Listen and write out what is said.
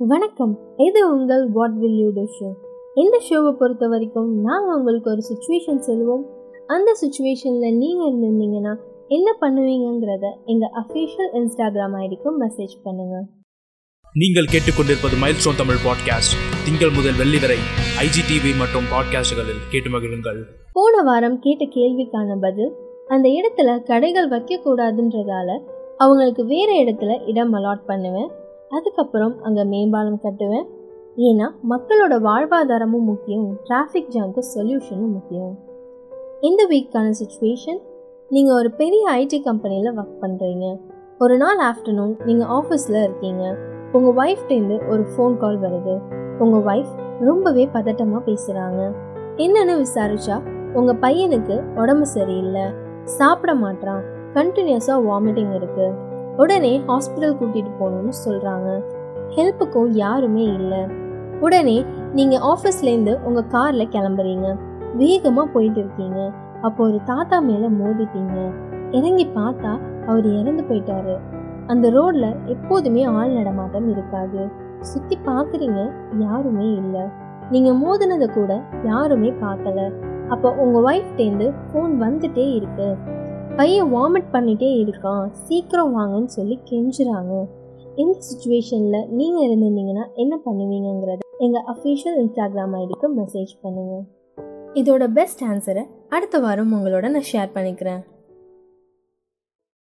வணக்கம். இது உங்கள் what will you do show இந்த ஷோவை பொறுத்த வரைக்கும் நாங்கள் உங்களுக்கு ஒரு சுச்சுவேஷன் சொல்லுவோம். அந்த சுச்சுவேஷனில் நீங்கள் இருந்திருந்தீங்கன்னா என்ன பண்ணுவீங்கங்கிறத எங்கள் அஃபிஷியல் இன்ஸ்டாகிராம் ஐடிக்கு மெசேஜ் பண்ணுங்கள் நீங்கள் கேட்டுக்கொண்டிருப்பது மைல்ஸ்டோன் தமிழ் பாட்காஸ்ட் திங்கள் முதல் வெள்ளி வரை ஐஜிடிவி மற்றும் பாட்காஸ்டுகளில் கேட்டு மகிழுங்கள். போன வாரம் கேட்ட கேள்விக்கான பதில் அந்த இடத்துல கடைகள் வைக்கக்கூடாதுன்றதால அவங்களுக்கு வேறு இடத்துல இடம் அலாட் பண்ணுவேன். அதுக்கப்புறம் அங்கே மேம்பாலம் கட்டுவேன். ஏன்னா மக்களோட வாழ்வாதாரமும் முக்கியம். டிராஃபிக் ஜாம்க்கு சொல்யூஷனும் முக்கியம். இந்த வீக்கான சுச்சுவேஷன் நீங்கள் ஒரு பெரிய ஐடி கம்பெனியில் ஒர்க் பண்ணுறீங்க ஒரு நாள் ஆஃப்டர்நூன் நீங்கள் ஆஃபீஸில் இருக்கீங்க. உங்கள் ஒய்ஃப்டேருந்து ஒரு ஃபோன் கால் வருது. உங்கள் ஒய்ஃப் ரொம்பவே பதட்டமாக பேசுகிறாங்க என்னென்னு விசாரிச்சா உங்கள் பையனுக்கு உடம்பு சரியில்லை. சாப்பிட மாட்டான் கண்டினியூஸாக வாமிட்டிங் இருக்குது உடனே ஹாஸ்பிட்டல் கூட்டிகிட்டு போகணும்னு சொல்கிறாங்க ஹெல்ப்புக்கும் யாருமே இல்லை. உடனே நீங்கள் ஆஃபீஸ்லேருந்து உங்கள் காரில் கிளம்புறீங்க. வேகமாக போயிட்டு இருக்கீங்க. அப்போ ஒரு தாத்தா மேலே மோதிட்டீங்க. இறங்கி பார்த்தா அவர் இறந்து போயிட்டாரு. அந்த ரோட்ல எப்போதுமே ஆள் நடமாட்டம் இருக்காது. சுற்றி பார்க்குறீங்க யாருமே இல்லை. நீங்கள் மோதினதை கூட யாருமே பார்க்கல. அப்போ உங்கள் ஒய்ஃப்டேந்து ஃபோன் வந்துட்டே இருக்கு. பையன் வாமிட் பண்ணிட்டே இருக்கான். சீக்கிரம் வாங்கன்னு சொல்லி கெஞ்சுறாங்க. இந்த சுச்சுவேஷனில் நீங்கள் இருந்திருந்தீங்கன்னா என்ன பண்ணுவீங்கங்கிறத எங்கள் அஃபிஷியல் இன்ஸ்டாகிராம் ஐடிக்கு மெசேஜ் பண்ணுங்கள் இதோட பெஸ்ட் ஆன்சரை அடுத்த வாரம் உங்களோட நான் ஷேர் பண்ணிக்கிறேன்.